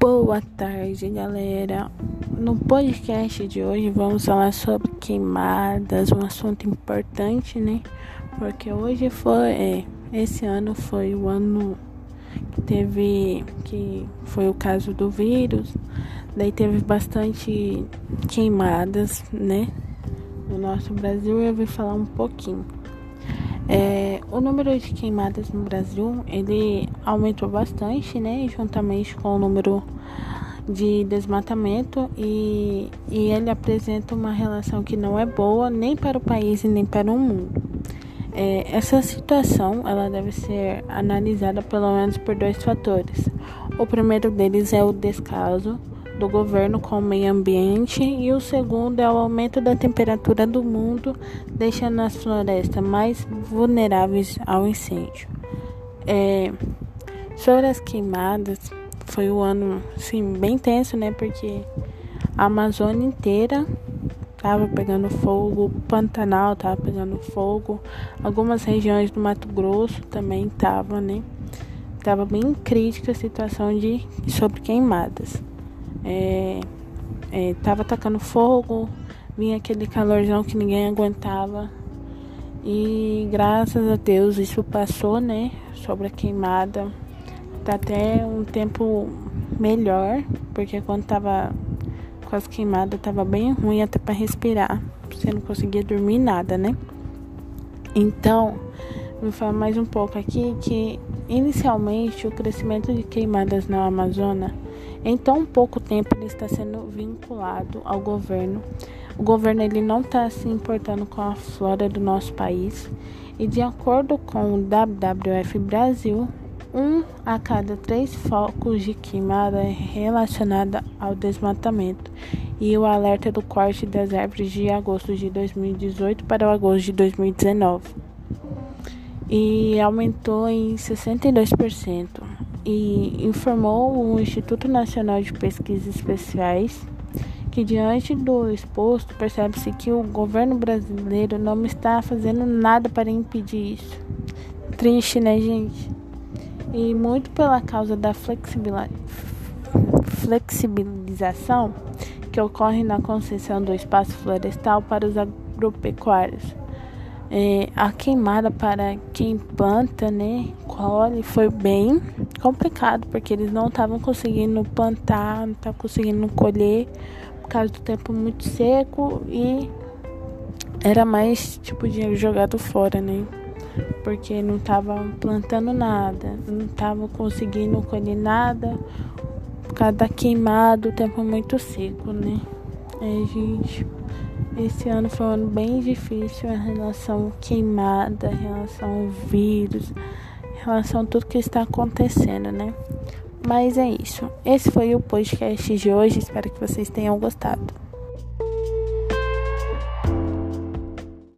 Boa tarde, galera. No podcast de hoje vamos falar sobre queimadas, um assunto importante, né? Porque hoje foi, é, esse ano foi o ano que teve, que foi o caso do vírus, daí teve bastante queimadas, né? No nosso Brasil eu vou falar um pouquinho. É, o número de queimadas no Brasil ele aumentou bastante, né, juntamente com o número de desmatamento e, e ele apresenta uma relação que não é boa nem para o país e nem para o mundo. É, essa situação ela deve ser analisada pelo menos por dois fatores. O primeiro deles é o descaso do governo com o meio ambiente e o segundo é o aumento da temperatura do mundo, deixando as florestas mais vulneráveis ao incêndio. É, sobre as queimadas, foi um ano sim, bem tenso, né? Porque a Amazônia inteira tava pegando fogo, o Pantanal tava pegando fogo, algumas regiões do Mato Grosso também tava, né? Tava bem crítica a situação de sobre queimadas é, é, tava atacando fogo, vinha aquele calorzão que ninguém aguentava. E graças a Deus isso passou, né? Sobre a queimada. Tá até um tempo melhor, porque quando tava com as queimadas tava bem ruim até para respirar. Você não conseguia dormir nada, né? Então, vou falar mais um pouco aqui que inicialmente o crescimento de queimadas na Amazônia em tão pouco tempo ele está sendo vinculado ao governo. O governo ele não está se importando com a flora do nosso país. E de acordo com o WWF Brasil, um a cada três focos de queimada é relacionada ao desmatamento. E o alerta do corte das árvores de agosto de 2018 para agosto de 2019 e aumentou em 62% e informou o Instituto Nacional de Pesquisas Especiais que diante do exposto percebe-se que o governo brasileiro não está fazendo nada para impedir isso. Triste, né, gente? E muito pela causa da flexibilização que ocorre na concessão do espaço florestal para os agropecuários é, a queimada para quem planta, né, colhe, foi bem complicado, porque eles não estavam conseguindo plantar, não estavam conseguindo colher por causa do tempo muito seco e era mais tipo dinheiro jogado fora, né? Porque não estavam plantando nada, não estavam conseguindo colher nada por causa da queimada, o tempo muito seco, né? É, gente. Esse ano foi um ano bem difícil em relação queimada, em relação ao vírus, relação a tudo que está acontecendo, né? Mas é isso. Esse foi o podcast de hoje. Espero que vocês tenham gostado.